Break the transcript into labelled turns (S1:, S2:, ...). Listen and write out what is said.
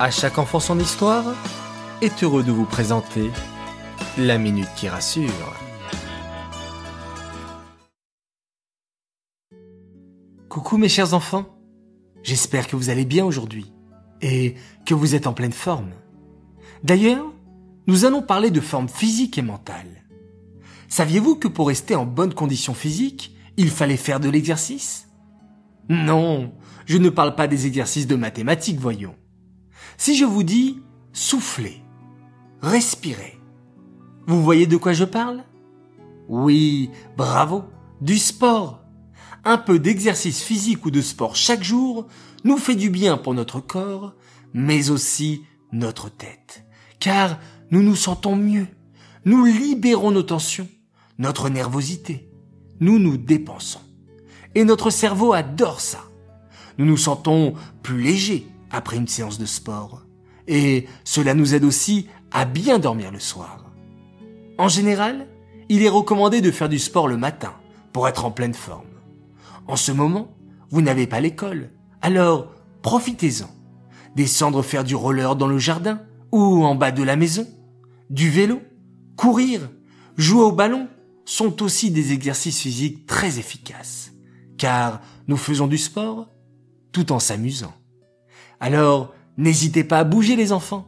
S1: À chaque enfant son histoire est heureux de vous présenter la minute qui rassure.
S2: Coucou mes chers enfants, j'espère que vous allez bien aujourd'hui et que vous êtes en pleine forme. D'ailleurs, nous allons parler de forme physique et mentale. Saviez-vous que pour rester en bonne condition physique, il fallait faire de l'exercice? Non, je ne parle pas des exercices de mathématiques, voyons. Si je vous dis souffler, respirer, vous voyez de quoi je parle? Oui, bravo, du sport. Un peu d'exercice physique ou de sport chaque jour nous fait du bien pour notre corps, mais aussi notre tête. Car nous nous sentons mieux, nous libérons nos tensions, notre nervosité, nous nous dépensons. Et notre cerveau adore ça. Nous nous sentons plus légers, après une séance de sport. Et cela nous aide aussi à bien dormir le soir. En général, il est recommandé de faire du sport le matin pour être en pleine forme. En ce moment, vous n'avez pas l'école, alors profitez-en. Descendre faire du roller dans le jardin ou en bas de la maison, du vélo, courir, jouer au ballon sont aussi des exercices physiques très efficaces, car nous faisons du sport tout en s'amusant. Alors, n'hésitez pas à bouger les enfants.